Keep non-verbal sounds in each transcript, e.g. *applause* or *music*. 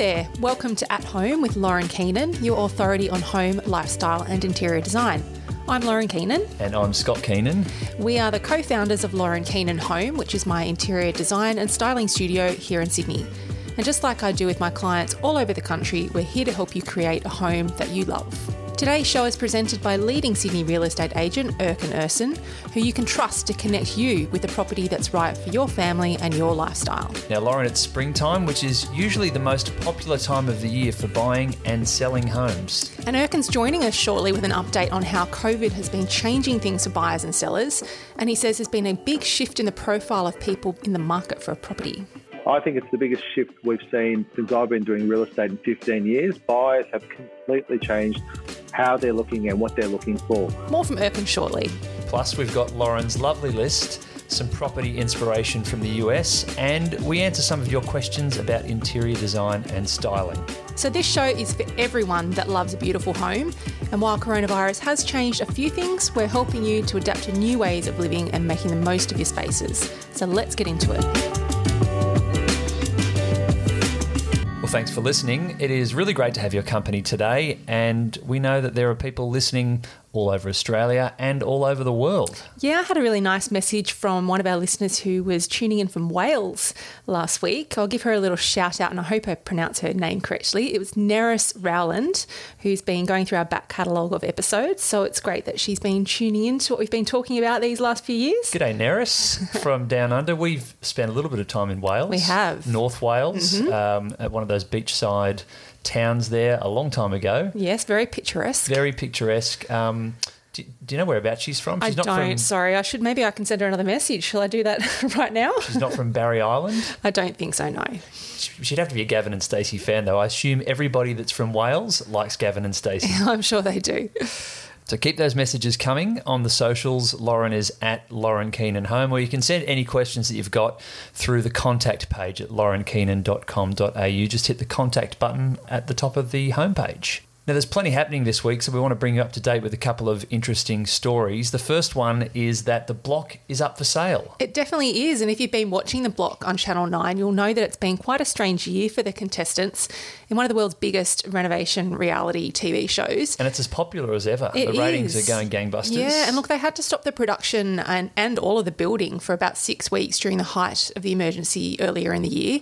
there, welcome to At Home with Lauren Keenan, your authority on home, lifestyle, and interior design. I'm Lauren Keenan. And I'm Scott Keenan. We are the co founders of Lauren Keenan Home, which is my interior design and styling studio here in Sydney. And just like I do with my clients all over the country, we're here to help you create a home that you love. Today's show is presented by leading Sydney real estate agent Erkin Erson, who you can trust to connect you with the property that's right for your family and your lifestyle. Now, Lauren, it's springtime, which is usually the most popular time of the year for buying and selling homes. And Erkin's joining us shortly with an update on how COVID has been changing things for buyers and sellers. And he says there's been a big shift in the profile of people in the market for a property. I think it's the biggest shift we've seen since I've been doing real estate in 15 years. Buyers have completely changed how they're looking and what they're looking for. More from Erkin shortly. Plus, we've got Lauren's lovely list, some property inspiration from the US, and we answer some of your questions about interior design and styling. So, this show is for everyone that loves a beautiful home. And while coronavirus has changed a few things, we're helping you to adapt to new ways of living and making the most of your spaces. So, let's get into it. Thanks for listening. It is really great to have your company today, and we know that there are people listening all over Australia and all over the world. Yeah, I had a really nice message from one of our listeners who was tuning in from Wales last week. I'll give her a little shout out and I hope I pronounce her name correctly. It was Neris Rowland, who's been going through our back catalogue of episodes. So it's great that she's been tuning in to what we've been talking about these last few years. G'day, Neris *laughs* from Down Under. We've spent a little bit of time in Wales. We have. North Wales, mm-hmm. um, at one of those beachside towns there a long time ago. Yes, very picturesque. Very picturesque. Um, Um, do, do, you know whereabouts she's from? She's I don't. From, sorry, I should. Maybe I can send her another message. Shall I do that *laughs* right now? She's not from Barry Island. *laughs* I don't think so. No. She'd have to be a Gavin and Stacey fan, though. I assume everybody that's from Wales likes Gavin and Stacey. *laughs* I'm sure they do. So keep those messages coming on the socials. Lauren is at Lauren Keenan Home, or you can send any questions that you've got through the contact page at laurenkeenan.com.au. Just hit the contact button at the top of the homepage. Now, there's plenty happening this week, so we want to bring you up to date with a couple of interesting stories. The first one is that the block is up for sale. It definitely is. And if you've been watching the block on Channel 9, you'll know that it's been quite a strange year for the contestants in one of the world's biggest renovation reality TV shows. And it's as popular as ever. It the ratings is. are going gangbusters. Yeah, and look, they had to stop the production and, and all of the building for about six weeks during the height of the emergency earlier in the year.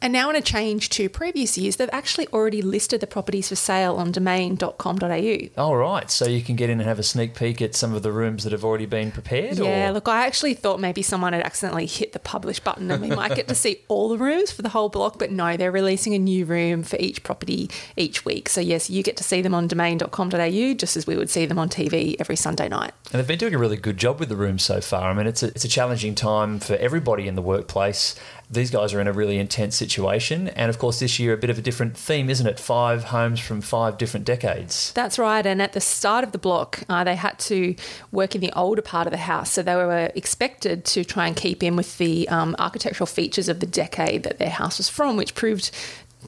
And now, in a change to previous years, they've actually already listed the properties for sale on domain.com.au. All right. So you can get in and have a sneak peek at some of the rooms that have already been prepared? Yeah, or? look, I actually thought maybe someone had accidentally hit the publish button and we might get to see *laughs* all the rooms for the whole block. But no, they're releasing a new room for each property each week. So, yes, you get to see them on domain.com.au just as we would see them on TV every Sunday night. And they've been doing a really good job with the rooms so far. I mean, it's a, it's a challenging time for everybody in the workplace these guys are in a really intense situation. And of course, this year, a bit of a different theme, isn't it? Five homes from five different decades. That's right. And at the start of the block, uh, they had to work in the older part of the house. So they were expected to try and keep in with the um, architectural features of the decade that their house was from, which proved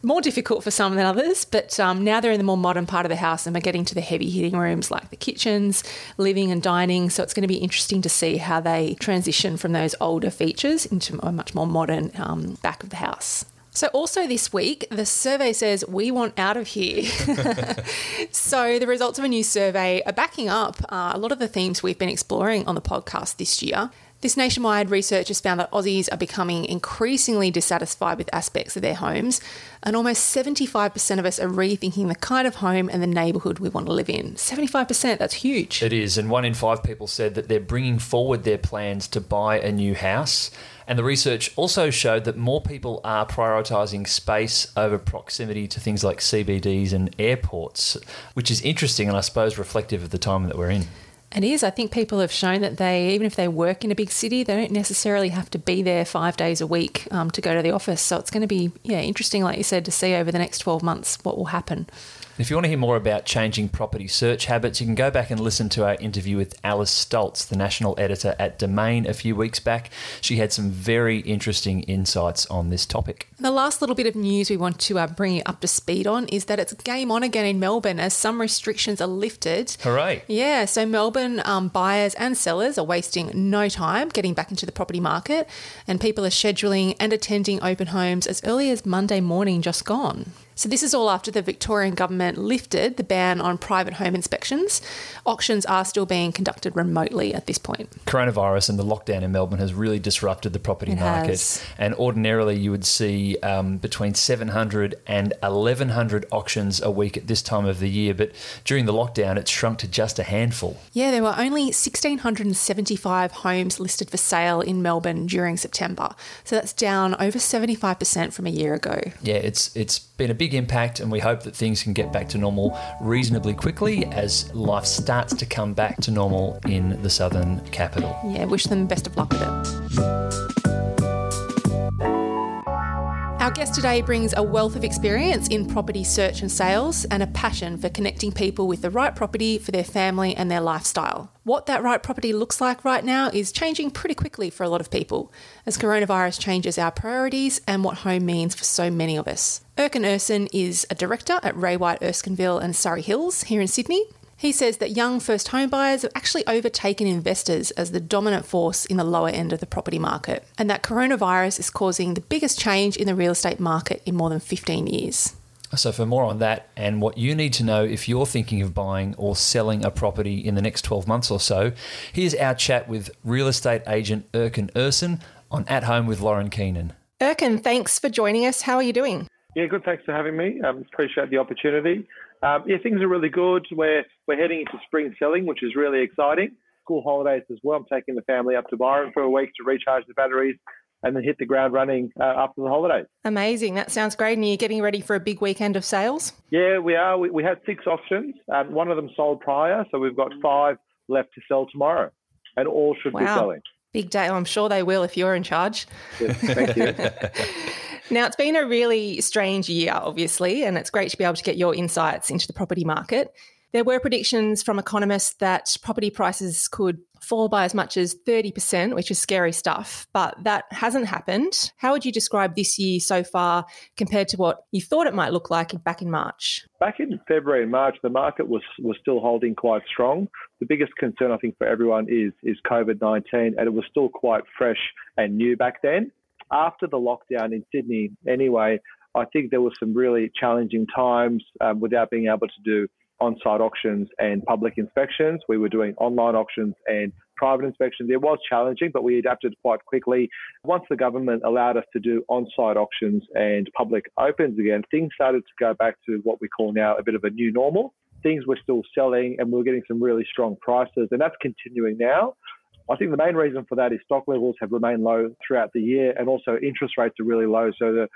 more difficult for some than others, but um, now they're in the more modern part of the house and we're getting to the heavy hitting rooms like the kitchens, living and dining. So it's going to be interesting to see how they transition from those older features into a much more modern um, back of the house. So, also this week, the survey says we want out of here. *laughs* so, the results of a new survey are backing up uh, a lot of the themes we've been exploring on the podcast this year. This nationwide research has found that Aussies are becoming increasingly dissatisfied with aspects of their homes, and almost 75% of us are rethinking the kind of home and the neighbourhood we want to live in. 75%, that's huge. It is, and one in five people said that they're bringing forward their plans to buy a new house. And the research also showed that more people are prioritising space over proximity to things like CBDs and airports, which is interesting and I suppose reflective of the time that we're in. It is. I think people have shown that they, even if they work in a big city, they don't necessarily have to be there five days a week um, to go to the office. So it's going to be, yeah, interesting, like you said, to see over the next 12 months what will happen. If you want to hear more about changing property search habits, you can go back and listen to our interview with Alice Stolz, the national editor at Domain, a few weeks back. She had some very interesting insights on this topic. The last little bit of news we want to uh, bring you up to speed on is that it's game on again in Melbourne as some restrictions are lifted. Hooray! Yeah, so Melbourne Melbourne um, buyers and sellers are wasting no time getting back into the property market, and people are scheduling and attending open homes as early as Monday morning just gone. So, this is all after the Victorian government lifted the ban on private home inspections. Auctions are still being conducted remotely at this point. Coronavirus and the lockdown in Melbourne has really disrupted the property It market. has. And ordinarily, you would see um, between 700 and 1,100 auctions a week at this time of the year. But during the lockdown, it's shrunk to just a handful. Yeah, there were only 1,675 homes listed for sale in Melbourne during September. So that's down over 75% from a year ago. Yeah, it's it's been a big impact, and we hope that things can get back to normal reasonably quickly as life starts to come back to normal in the southern capital. Yeah, wish them best of luck with it. Our guest today brings a wealth of experience in property search and sales and a passion for connecting people with the right property for their family and their lifestyle. What that right property looks like right now is changing pretty quickly for a lot of people as coronavirus changes our priorities and what home means for so many of us. Erkin Erson is a director at Ray White Erskineville and Surry Hills here in Sydney. He says that young first home buyers have actually overtaken investors as the dominant force in the lower end of the property market, and that coronavirus is causing the biggest change in the real estate market in more than 15 years. So, for more on that and what you need to know if you're thinking of buying or selling a property in the next 12 months or so, here's our chat with real estate agent Erkin Erson on At Home with Lauren Keenan. Erkin, thanks for joining us. How are you doing? Yeah, good. Thanks for having me. Um, appreciate the opportunity. Um, yeah, things are really good. We're we're heading into spring selling, which is really exciting. School holidays as well. I'm taking the family up to Byron for a week to recharge the batteries, and then hit the ground running uh, after the holidays. Amazing. That sounds great. And you're getting ready for a big weekend of sales? Yeah, we are. We, we had six auctions. Um, one of them sold prior, so we've got five left to sell tomorrow, and all should be Wow. selling. Big day. I'm sure they will if you're in charge. Yes, thank you. *laughs* Now, it's been a really strange year, obviously, and it's great to be able to get your insights into the property market. There were predictions from economists that property prices could fall by as much as 30%, which is scary stuff, but that hasn't happened. How would you describe this year so far compared to what you thought it might look like back in March? Back in February and March, the market was was still holding quite strong. The biggest concern, I think, for everyone is is COVID nineteen, and it was still quite fresh and new back then. After the lockdown in Sydney, anyway, I think there were some really challenging times um, without being able to do on-site auctions and public inspections. We were doing online auctions and private inspections. It was challenging, but we adapted quite quickly. Once the government allowed us to do on-site auctions and public opens again, things started to go back to what we call now a bit of a new normal. Things were still selling and we were getting some really strong prices, and that's continuing now. I think the main reason for that is stock levels have remained low throughout the year, and also interest rates are really low. So the,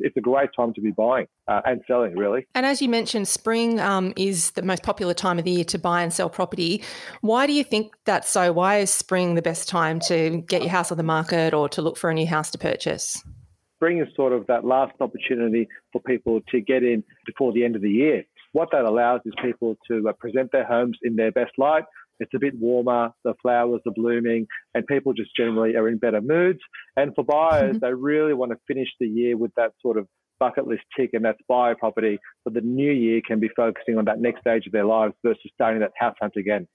it's a great time to be buying uh, and selling, really. And as you mentioned, spring um, is the most popular time of the year to buy and sell property. Why do you think that's so? Why is spring the best time to get your house on the market or to look for a new house to purchase? spring is sort of that last opportunity for people to get in before the end of the year. What that allows is people to uh, present their homes in their best light. It's a bit warmer, the flowers are blooming, and people just generally are in better moods. And for buyers, they really want to finish the year with that sort of bucket list tick, and that's buy a property. So the new year can be focusing on that next stage of their lives versus starting that house hunt again.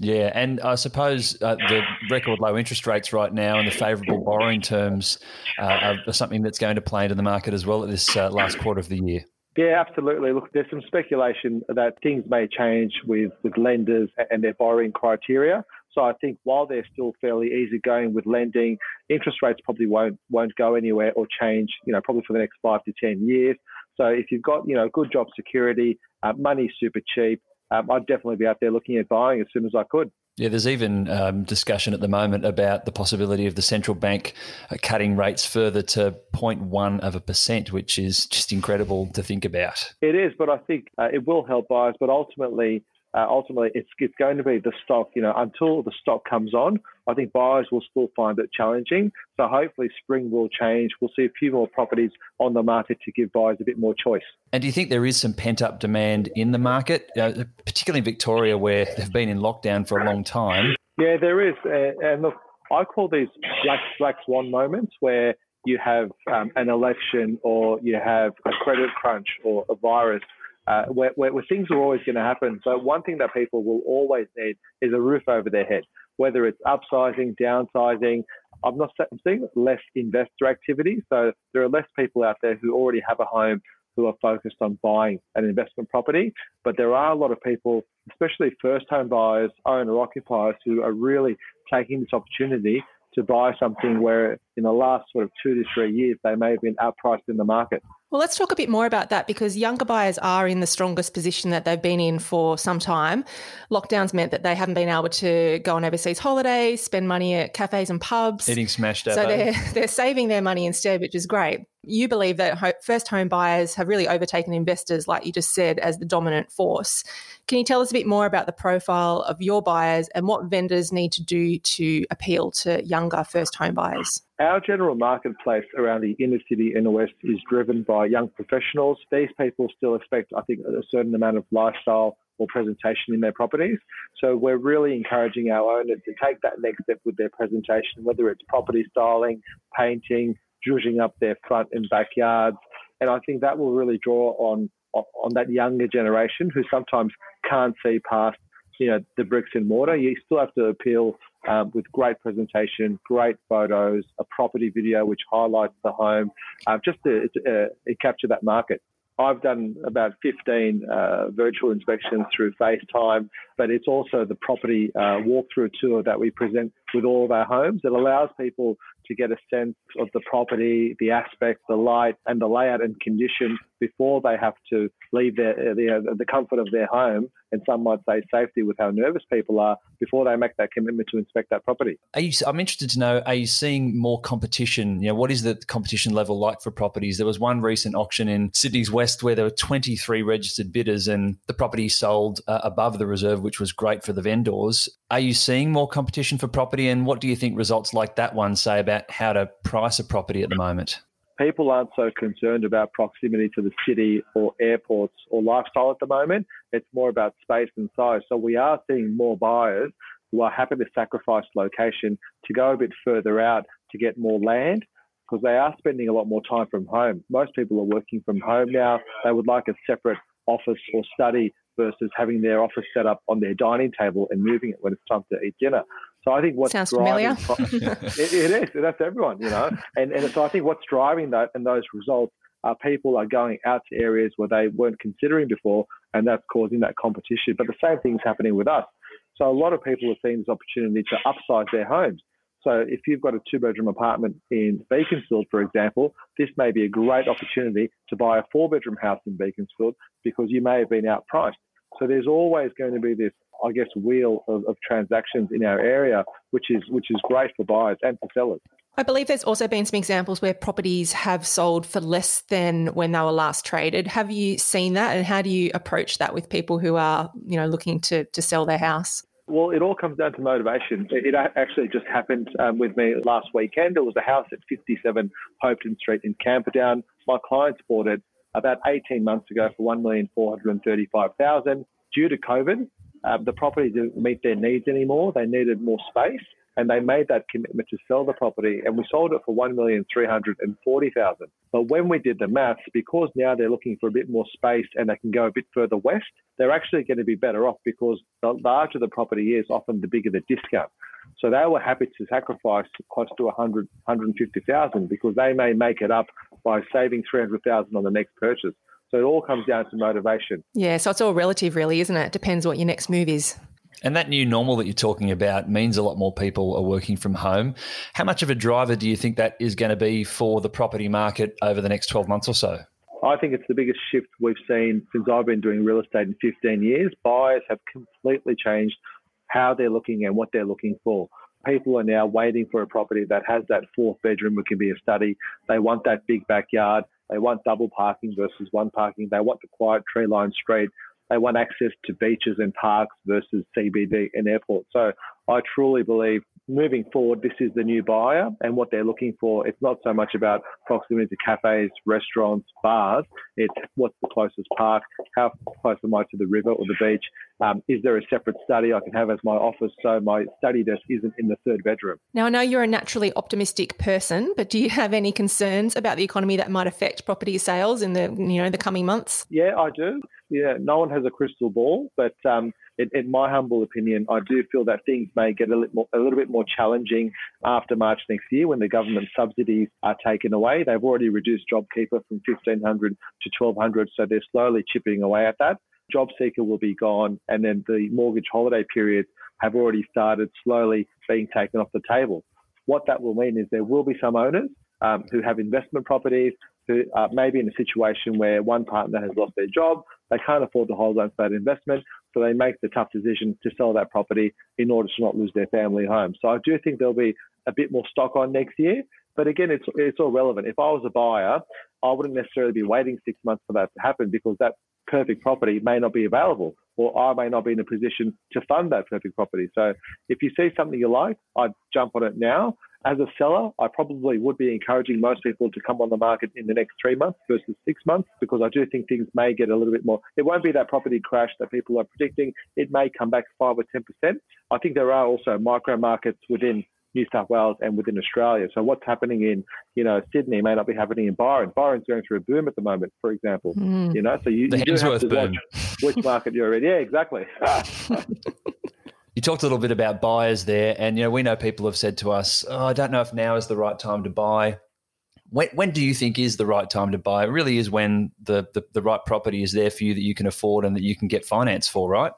Yeah, and I suppose uh, the record low interest rates right now and the favourable borrowing terms uh, are, are something that's going to play into the market as well at this uh, last quarter of the year. Yeah, absolutely. Look, there's some speculation that things may change with, with lenders and their borrowing criteria. So I think while they're still fairly easygoing with lending, interest rates probably won't won't go anywhere or change. You know, probably for the next five to ten years. So if you've got you know good job security, uh, money's super cheap, um, I'd definitely be out there looking at buying as soon as I could. Yeah, there's even um, discussion at the moment about the possibility of the central bank uh, cutting rates further to 0.1 of a percent, which is just incredible to think about. It is, but I think uh, it will help buyers. But ultimately, uh, ultimately, it's it's going to be the stock. You know, until the stock comes on, I think buyers will still find it challenging. So hopefully, spring will change. We'll see a few more properties on the market to give buyers a bit more choice. And do you think there is some pent up demand in the market, uh, particularly in Victoria, where they've been in lockdown for a long time? Yeah, there is, uh, and look, I call these black black swan moments where you have um, an election or you have a credit crunch or a virus uh, where, where, where things are always going to happen. So one thing that people will always need is a roof over their head, whether it's upsizing, downsizing. I'm not seeing less investor activity. So there are less people out there who already have a home who are focused on buying an investment property. But there are a lot of people, especially first home buyers, owner occupiers, who are really taking this opportunity to buy something where in the last sort of two to three years they may have been outpriced in the market. Well, let's talk a bit more about that because younger buyers are in the strongest position that they've been in for some time. Lockdowns meant that they haven't been able to go on overseas holidays, spend money at cafes and pubs. Eating smashed out. So they're, *laughs* they're saving their money instead, which is great. You believe that first home buyers have really overtaken investors, like you just said, as the dominant force. Can you tell us a bit more about the profile of your buyers and what vendors need to do to appeal to younger first home buyers? Our general marketplace around the inner city and the west is driven by young professionals. These people still expect, I think, a certain amount of lifestyle or presentation in their properties. So we're really encouraging our owners to take that next step with their presentation, whether it's property styling, painting, zhuzhing up their front and backyards. And I think that will really draw on on that younger generation who sometimes can't see past you know the bricks and mortar. You still have to appeal um, with great presentation, great photos, a property video which highlights the home, uh, just to, to uh, capture that market. I've done about 15 uh, virtual inspections through FaceTime, but it's also the property uh, walkthrough tour that we present with all of our homes. It allows people to get a sense of the property, the aspect, the light, and the layout and condition before they have to leave their, uh, the, uh, the comfort of their home, and some might say safety with how nervous people are before they make that commitment to inspect that property. You, I'm interested to know: Are you seeing more competition? You know, what is the competition level like for properties? There was one recent auction in Sydney's West where there were 23 registered bidders, and the property sold uh, above the reserve, which was great for the vendors. Are you seeing more competition for property, and what do you think results like that one say about how to price a property at the moment? People aren't so concerned about proximity to the city or airports or lifestyle at the moment. It's more about space and size. So we are seeing more buyers who are happy to sacrifice location to go a bit further out to get more land because they are spending a lot more time from home. Most people are working from home now. They would like a separate office or study versus having their office set up on their dining table and moving it when it's time to eat dinner. So I think what's sounds driving, familiar. *laughs* *laughs* it, it is. That's everyone, you know. And and so I think what's driving that and those results are people are going out to areas where they weren't considering before, and that's causing that competition. But the same thing's happening with us. So a lot of people are seeing this opportunity to upsize their homes. So if you've got a two bedroom apartment in Beaconsfield, for example, this may be a great opportunity to buy a four bedroom house in Beaconsfield because you may have been outpriced. So there's always going to be this, I guess, wheel of, of transactions in our area, which is which is great for buyers and for sellers. I believe there's also been some examples where properties have sold for less than when they were last traded. Have you seen that, and how do you approach that with people who are, you know, looking to to sell their house? Well, it all comes down to motivation. It actually just happened um, with me last weekend. It was a house at 57 Hopetoun Street in Camperdown. My clients bought it about 18 months ago for 1,435,000. Due to COVID, um, the property didn't meet their needs anymore. They needed more space and they made that commitment to sell the property and we sold it for 1,340,000. But when we did the maths, because now they're looking for a bit more space and they can go a bit further west, they're actually going to be better off because the larger the property is, often the bigger the discount. So they were happy to sacrifice close to 100, 150,000 because they may make it up by saving 300,000 on the next purchase. So it all comes down to motivation. Yeah, so it's all relative, really, isn't it? Depends what your next move is. And that new normal that you're talking about means a lot more people are working from home. How much of a driver do you think that is going to be for the property market over the next 12 months or so? I think it's the biggest shift we've seen since I've been doing real estate in 15 years. Buyers have completely changed how they're looking and what they're looking for. People are now waiting for a property that has that fourth bedroom, which can be a study. They want that big backyard. They want double parking versus one parking. They want the quiet tree lined street. They want access to beaches and parks versus CBD and airports. So I truly believe moving forward, this is the new buyer and what they're looking for. It's not so much about proximity to cafes, restaurants, bars. It's what's the closest park, how close am I to the river or the beach? Um, is there a separate study I can have as my office so my study desk isn't in the third bedroom? Now, I know you're a naturally optimistic person, but do you have any concerns about the economy that might affect property sales in the you know the coming months? Yeah, I do. Yeah, no one has a crystal ball, but um, in, in, my humble opinion, I do feel that things may get a little, more, a little bit more challenging after March next year when the government subsidies are taken away. They've already reduced JobKeeper from 1500 to 1200, so they're slowly chipping away at that. JobSeeker will be gone, and then the mortgage holiday periods have already started slowly being taken off the table. What that will mean is there will be some owners um, who have investment properties who are maybe in a situation where one partner has lost their job, they can't afford to hold on to that investment, so they make the tough decision to sell that property in order to not lose their family home. So I do think there'll be a bit more stock on next year. But again, it's it's all relevant. If I was a buyer, I wouldn't necessarily be waiting six months for that to happen because that perfect property may not be available, or I may not be in a position to fund that perfect property. So if you see something you like, I'd jump on it now. As a seller, I probably would be encouraging most people to come on the market in the next three months versus six months because I do think things may get a little bit more. It won't be that property crash that people are predicting. It may come back five or 10%. I think there are also micro markets within New South Wales and within Australia. So what's happening in, you know, Sydney may not be happening in Byron. Byron's going through a boom at the moment, for example. Mm. You know, so you, you do have to boom. watch which market you're in. Yeah, exactly. *laughs* *laughs* You talked a little bit about buyers there, and you know we know people have said to us, oh, "I don't know if now is the right time to buy." When, when do you think is the right time to buy? It really is when the, the, the right property is there for you that you can afford and that you can get finance for, right?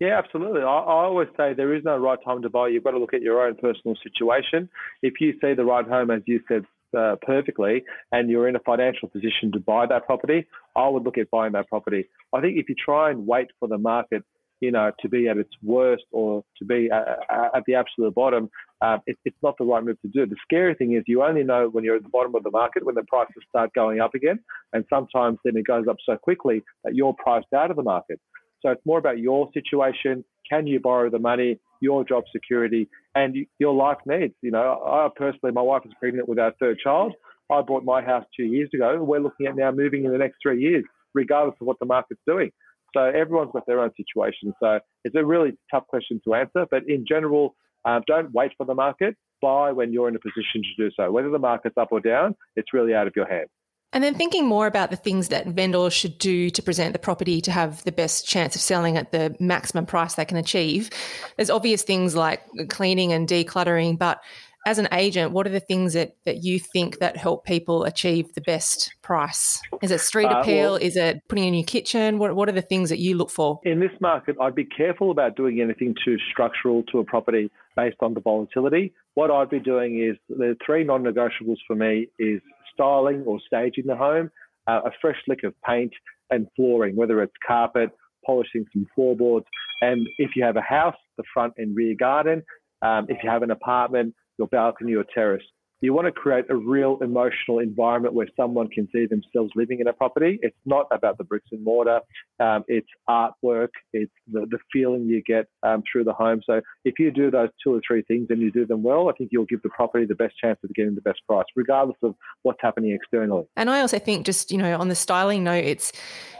Yeah, absolutely. I, I, always say there is no right time to buy. You've got to look at your own personal situation. If you see the right home, as you said uh, perfectly, and you're in a financial position to buy that property, I would look at buying that property. I think if you try and wait for the market you know, to be at its worst or to be at, at the absolute bottom, um, it, it's not the right move to do. The scary thing is you only know when you're at the bottom of the market when the prices start going up again, and sometimes then it goes up so quickly that you're priced out of the market. So it's more about your situation. Can you borrow the money? Your job security and your life needs. You know, I personally, my wife is pregnant with our third child. I bought my house two years ago. We're looking at now moving in the next three years, regardless of what the market's doing. So everyone's got their own situation. So it's a really tough question to answer. But in general, uh, don't wait for the market. Buy when you're in a position to do so. Whether the market's up or down, it's really out of your hands. And then thinking more about the things that vendors should do to present the property to have the best chance of selling at the maximum price they can achieve. There's obvious things like cleaning and decluttering, but as an agent, what are the things that, that you think that help people achieve the best price? Is it street uh, appeal? Well, Is it putting in your kitchen? What, what are the things that you look for? In this market, I'd be careful about doing anything too structural to a property based on the volatility. What I'd be doing is the three non-negotiables for me is styling or staging the home, uh, a fresh lick of paint and flooring, whether it's carpet, polishing some floorboards, and if you have a house, the front and rear garden. Um, if you have an apartment, your balcony or terrace. You want to create a real emotional environment where someone can see themselves living in a property. It's not about the bricks and mortar. Um, it's artwork. It's the, the feeling you get um, through the home. So if you do those two or three things and you do them well, I think you'll give the property the best chance of getting the best price, regardless of what's happening externally. And I also think just, you know, on the styling note, it's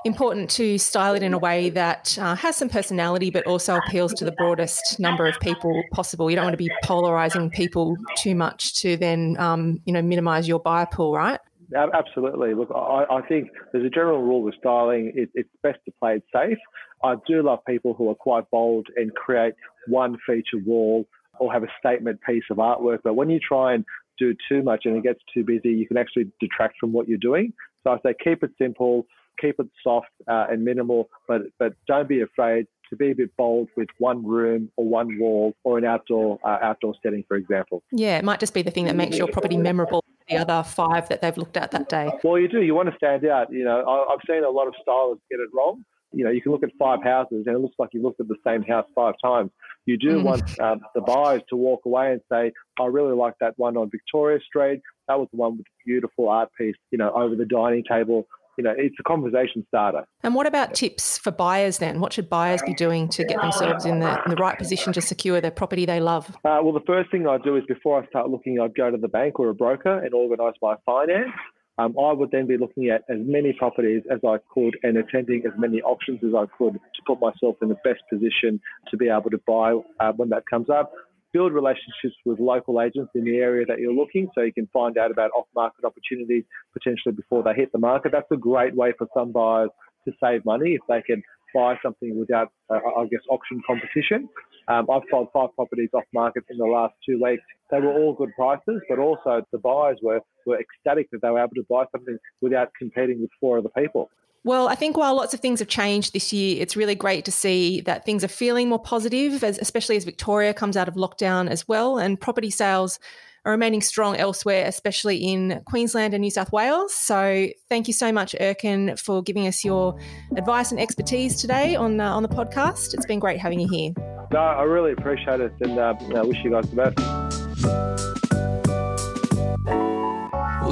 important to style it in a way that uh, has some personality, but also appeals to the broadest number of people possible. You don't want to be polarizing people too much to then, um, you know, minimize your buyer pool, right? Absolutely. Look, I, I think there's a general rule with styling. It, it's best to play it safe. I do love people who are quite bold and create one feature wall or have a statement piece of artwork. But when you try and do too much and it gets too busy, you can actually detract from what you're doing. So I say keep it simple, keep it soft uh, and minimal, but but don't be afraid to be a bit bold with one room or one wall or an outdoor uh, outdoor setting, for example. Yeah, it might just be the thing that makes your property memorable. The other five that they've looked at that day. Well, you do. You want to stand out. You know, I've seen a lot of stylists get it wrong. You know, you can look at five houses and it looks like you've looked at the same house five times. You do mm. want um, the buyers to walk away and say, I really like that one on Victoria Street. That was the one with the beautiful art piece, you know, over the dining table you know, it's a conversation starter. And what about tips for buyers then? What should buyers be doing to get themselves in the, in the right position to secure the property they love? Uh, well, the first thing I do is before I start looking, I'd go to the bank or a broker and organise my finance. Um, I would then be looking at as many properties as I could and attending as many auctions as I could to put myself in the best position to be able to buy uh, when that comes up build relationships with local agents in the area that you're looking so you can find out about off market opportunities potentially before they hit the market. That's a great way for some buyers to save money if they can buy something without, uh, I guess, auction competition. Um, I've sold five properties off market in the last two weeks. They were all good prices, but also the buyers were, were ecstatic that they were able to buy something without competing with four other people. Well, I think while lots of things have changed this year, it's really great to see that things are feeling more positive, as, especially as Victoria comes out of lockdown as well, and property sales are remaining strong elsewhere, especially in Queensland and New South Wales. So, thank you so much, Erkin, for giving us your advice and expertise today on uh, on the podcast. It's been great having you here. No, I really appreciate it, and uh, I wish you guys the best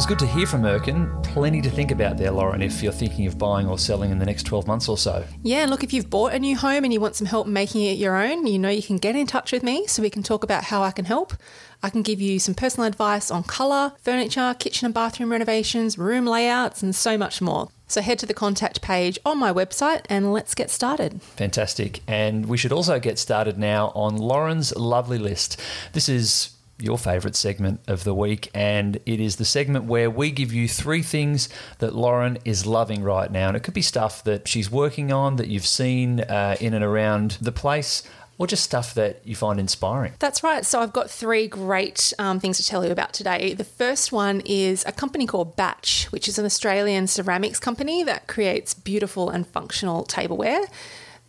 was good to hear from Erkin. Plenty to think about there, Lauren, if you're thinking of buying or selling in the next 12 months or so. Yeah, look, if you've bought a new home and you want some help making it your own, you know you can get in touch with me so we can talk about how I can help. I can give you some personal advice on colour, furniture, kitchen and bathroom renovations, room layouts, and so much more. So head to the contact page on my website and let's get started. Fantastic. And we should also get started now on Lauren's lovely list. This is your favourite segment of the week, and it is the segment where we give you three things that Lauren is loving right now. And it could be stuff that she's working on that you've seen uh, in and around the place. Or just stuff that you find inspiring. That's right. So, I've got three great um, things to tell you about today. The first one is a company called Batch, which is an Australian ceramics company that creates beautiful and functional tableware.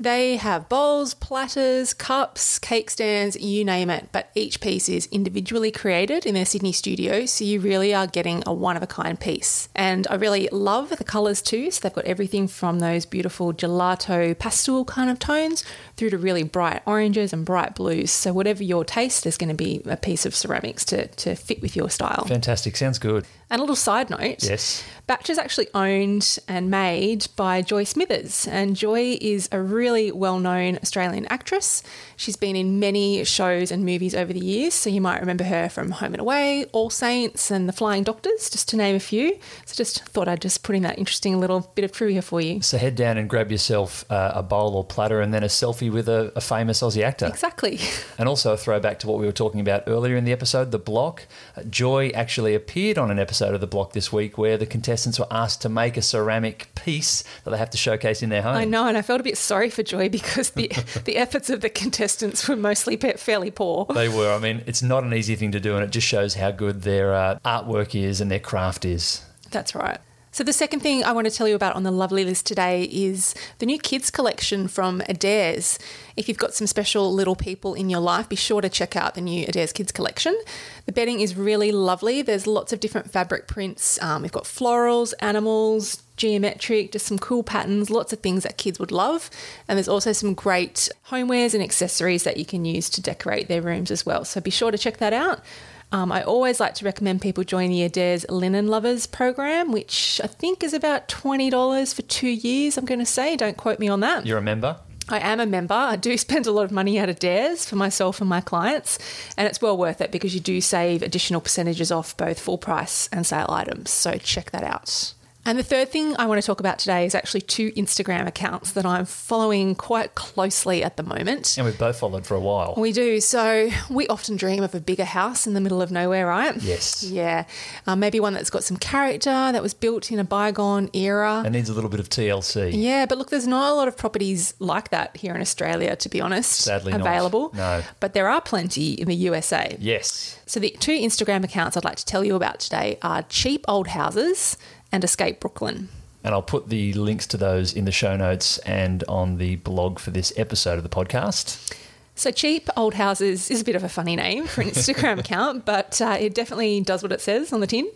They have bowls, platters, cups, cake stands, you name it, but each piece is individually created in their Sydney studio, so you really are getting a one of a kind piece. And I really love the colours too, so they've got everything from those beautiful gelato pastel kind of tones through to really bright oranges and bright blues. So, whatever your taste, there's going to be a piece of ceramics to, to fit with your style. Fantastic, sounds good. And a little side note yes. Batch is actually owned and made by Joy Smithers. And Joy is a really well known Australian actress. She's been in many shows and movies over the years. So you might remember her from Home and Away, All Saints, and The Flying Doctors, just to name a few. So just thought I'd just put in that interesting little bit of trivia for you. So head down and grab yourself uh, a bowl or platter and then a selfie with a, a famous Aussie actor. Exactly. *laughs* And also a throwback to what we were talking about earlier in the episode, The Block. Uh, Joy actually appeared on an episode of The Block this week where the contestants were asked to make a ceramic piece that they have to showcase in their home. I know, and I felt a bit sorry for Joy because the *laughs* the efforts of the contestants were mostly fairly poor. They were. I mean, it's not an easy thing to do, and it just shows how good their uh, artwork is and their craft is. That's right. So, the second thing I want to tell you about on the lovely list today is the new kids collection from Adairs. If you've got some special little people in your life, be sure to check out the new Adairs Kids collection. The bedding is really lovely. There's lots of different fabric prints. Um, we've got florals, animals, geometric, just some cool patterns, lots of things that kids would love. And there's also some great homewares and accessories that you can use to decorate their rooms as well. So, be sure to check that out. Um, I always like to recommend people join the Adairs Linen Lovers program, which I think is about $20 for two years, I'm going to say. Don't quote me on that. You're a member? I am a member. I do *laughs* spend a lot of money at Adairs for myself and my clients, and it's well worth it because you do save additional percentages off both full price and sale items. So check that out. And the third thing I want to talk about today is actually two Instagram accounts that I'm following quite closely at the moment. And we've both followed for a while. We do. So we often dream of a bigger house in the middle of nowhere, right? Yes. Yeah. Um, maybe one that's got some character, that was built in a bygone era. It needs a little bit of TLC. Yeah, but look, there's not a lot of properties like that here in Australia, to be honest. Sadly, available. Not. No. But there are plenty in the USA. Yes. So the two Instagram accounts I'd like to tell you about today are Cheap Old Houses and Escape Brooklyn. And I'll put the links to those in the show notes and on the blog for this episode of the podcast. So cheap old houses is a bit of a funny name for an *laughs* Instagram account, but uh, it definitely does what it says on the tin.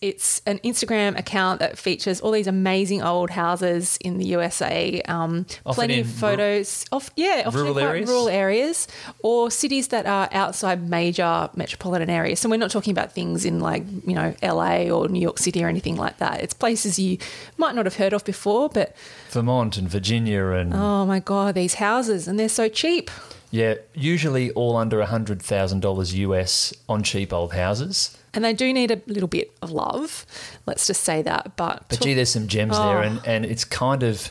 It's an Instagram account that features all these amazing old houses in the USA, um, plenty of photos of yeah, often rural areas? rural areas or cities that are outside major metropolitan areas. So we're not talking about things in like you know LA or New York City or anything like that. It's places you might not have heard of before, but Vermont and Virginia and oh my god, these houses and they're so cheap. Yeah, usually all under hundred thousand dollars US on cheap old houses. And they do need a little bit of love. Let's just say that. But, But gee, there's some gems there, Oh. and, and it's kind of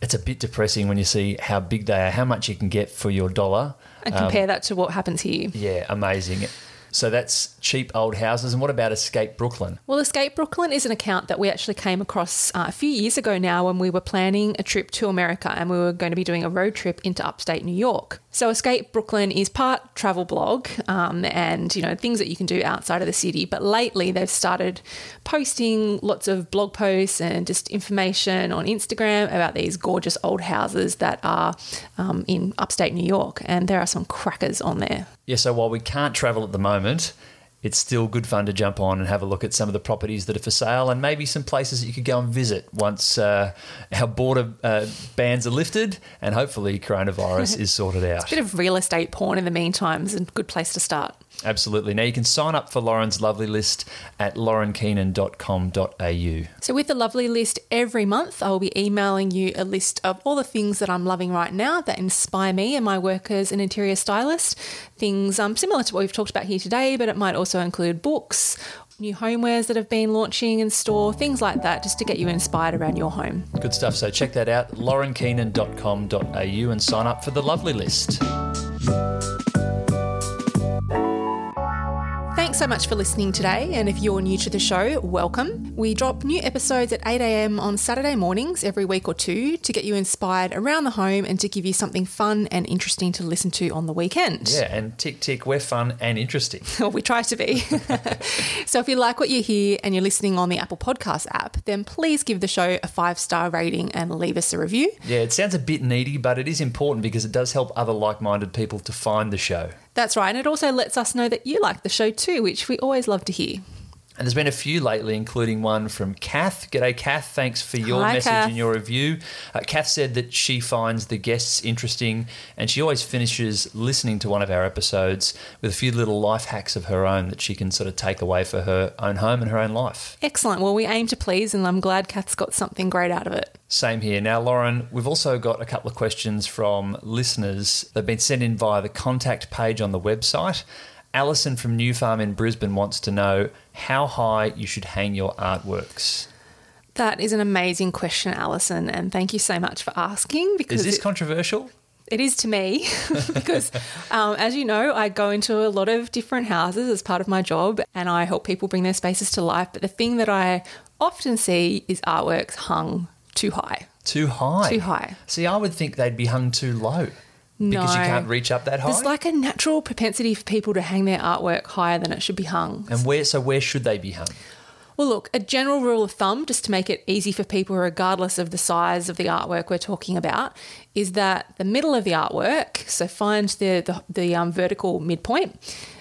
it's a bit depressing when you see how big they are, how much you can get for your dollar. and Um, compare that to what happens here. yeah, amazing. So that's cheap old houses. And what about Escape Brooklyn? Well, Escape Brooklyn is an account that we actually came across uh, a few years ago now when we were planning a trip to America and we were going to be doing a road trip into upstate New York. So Escape Brooklyn is part travel blog um, and you know things that you can do outside of the city. But lately they've started posting lots of blog posts and just information on Instagram about these gorgeous old houses that are um, in upstate New York, and there are some crackers on there. Yeah, so while we can't travel at the moment, it's still good fun to jump on and have a look at some of the properties that are for sale and maybe some places that you could go and visit once uh, our border uh, bans are lifted and hopefully coronavirus *laughs* is sorted out. It's A bit of real estate porn in the meantime is a good place to start. Absolutely. Now you can sign up for Lauren's lovely list at laurenkeenan.com.au. So, with the lovely list every month, I will be emailing you a list of all the things that I'm loving right now that inspire me and my work as an interior stylist. Things um, similar to what we've talked about here today, but it might also include books, new homewares that have been launching in store, things like that, just to get you inspired around your home. Good stuff. So check that out, laurenkeenan.com.au and sign up for the lovely list. Thanks so much for listening today. And if you're new to the show, welcome. We drop new episodes at 8 a.m. on Saturday mornings every week or two to get you inspired around the home and to give you something fun and interesting to listen to on the weekend. Yeah, and tick tick, we're fun and interesting. Well, *laughs* we try to be. *laughs* so if you like what you hear and you're listening on the Apple Podcast app, then please give the show a five star rating and leave us a review. Yeah, it sounds a bit needy, but it is important because it does help other like minded people to find the show. That's right. And it also lets us know that you like the show too, which we always love to hear. And there's been a few lately, including one from Kath. G'day, Kath. Thanks for your Hi, message Kath. and your review. Uh, Kath said that she finds the guests interesting and she always finishes listening to one of our episodes with a few little life hacks of her own that she can sort of take away for her own home and her own life. Excellent. Well, we aim to please, and I'm glad Kath's got something great out of it. Same here. Now, Lauren, we've also got a couple of questions from listeners. They've been sent in via the contact page on the website. Alison from New Farm in Brisbane wants to know how high you should hang your artworks. That is an amazing question, Alison, and thank you so much for asking because Is this it- controversial? It is to me *laughs* because, um, as you know, I go into a lot of different houses as part of my job and I help people bring their spaces to life. But the thing that I often see is artworks hung too high. Too high. Too high. See, I would think they'd be hung too low because you can't reach up that high. There's like a natural propensity for people to hang their artwork higher than it should be hung. and where? So where should they be hung? Well, look, a general rule of thumb, just to make it easy for people, regardless of the size of the artwork we're talking about, is that the middle of the artwork, so find the, the, the um, vertical midpoint,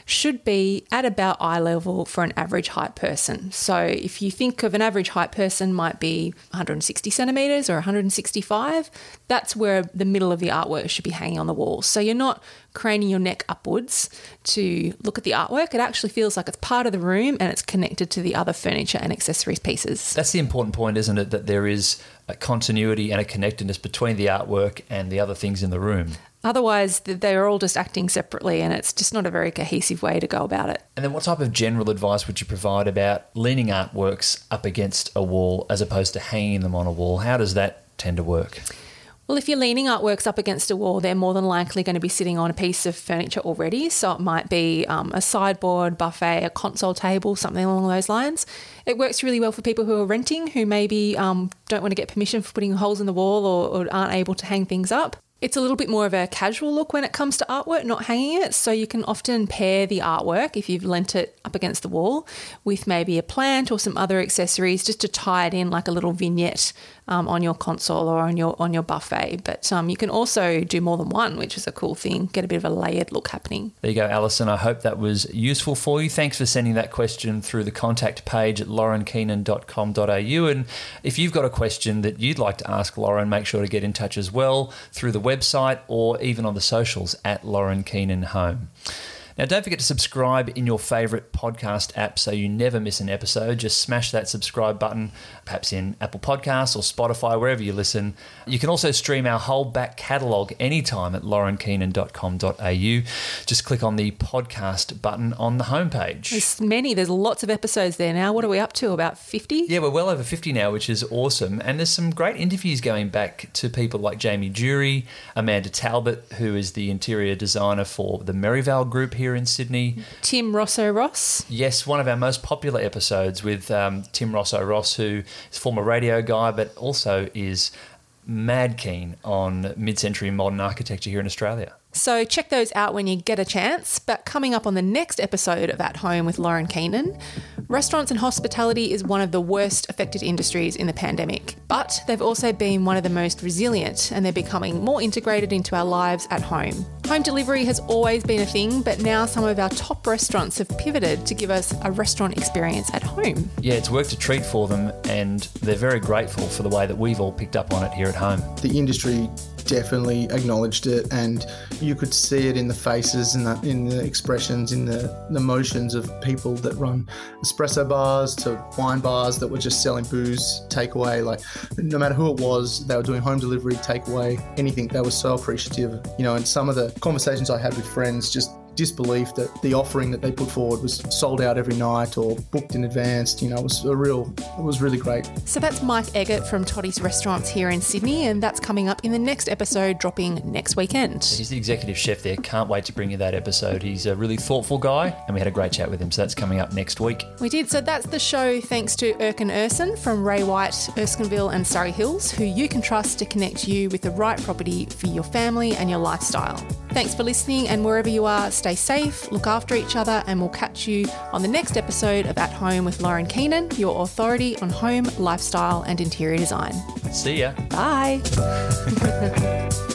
should be at about eye level for an average height person. So if you think of an average height person might be 160 centimeters or 165, that's where the middle of the artwork should be hanging on the wall. So you're not craning your neck upwards to look at the artwork. It actually feels like it's part of the room and it's connected to the other furniture and accessories pieces. That's the important point, isn't it? That there is a continuity and a connectedness between the artwork and the other things in the room. Otherwise, they're all just acting separately and it's just not a very cohesive way to go about it. And then, what type of general advice would you provide about leaning artworks up against a wall as opposed to hanging them on a wall? How does that tend to work? Well, if you're leaning artworks up against a wall, they're more than likely going to be sitting on a piece of furniture already. So it might be um, a sideboard, buffet, a console table, something along those lines. It works really well for people who are renting, who maybe um, don't want to get permission for putting holes in the wall or, or aren't able to hang things up. It's a little bit more of a casual look when it comes to artwork, not hanging it. So you can often pair the artwork, if you've lent it up against the wall, with maybe a plant or some other accessories just to tie it in like a little vignette um, on your console or on your on your buffet. But um, you can also do more than one, which is a cool thing. Get a bit of a layered look happening. There you go, Alison. I hope that was useful for you. Thanks for sending that question through the contact page at laurenkeenan.com.au. And if you've got a question that you'd like to ask Lauren, make sure to get in touch as well through the website or even on the socials at Lauren Keenan Home. Now, don't forget to subscribe in your favourite podcast app so you never miss an episode. Just smash that subscribe button, perhaps in Apple Podcasts or Spotify, wherever you listen. You can also stream our whole back catalogue anytime at laurenkeenan.com.au. Just click on the podcast button on the homepage. There's many, there's lots of episodes there now. What are we up to? About 50? Yeah, we're well over 50 now, which is awesome. And there's some great interviews going back to people like Jamie Durie, Amanda Talbot, who is the interior designer for the Merivale Group here in Sydney. Tim Rosso Ross. Yes, one of our most popular episodes with um, Tim Rosso Ross, who is a former radio guy, but also is mad keen on mid century modern architecture here in Australia. So check those out when you get a chance. But coming up on the next episode of At Home with Lauren Keenan, restaurants and hospitality is one of the worst affected industries in the pandemic. But they've also been one of the most resilient and they're becoming more integrated into our lives at home. Home delivery has always been a thing, but now some of our top restaurants have pivoted to give us a restaurant experience at home. Yeah, it's worked a treat for them and they're very grateful for the way that we've all picked up on it here at home. The industry definitely acknowledged it, and you could see it in the faces and the, in the expressions, in the emotions of people that run espresso bars to wine bars that were just selling booze, takeaway. Like, no matter who it was, they were doing home delivery, takeaway, anything. They were so appreciative, you know. And some of the conversations I had with friends just disbelief that the offering that they put forward was sold out every night or booked in advance. You know, it was a real, it was really great. So that's Mike Eggert from Totti's Restaurants here in Sydney, and that's coming up in the next episode, dropping next weekend. He's the executive chef there. Can't wait to bring you that episode. He's a really thoughtful guy, and we had a great chat with him. So that's coming up next week. We did. So that's the show thanks to Erkin Erson from Ray White, Erskineville, and Surry Hills, who you can trust to connect you with the right property for your family and your lifestyle. Thanks for listening, and wherever you are, stay safe, look after each other, and we'll catch you on the next episode of At Home with Lauren Keenan, your authority on home, lifestyle, and interior design. See ya. Bye. *laughs*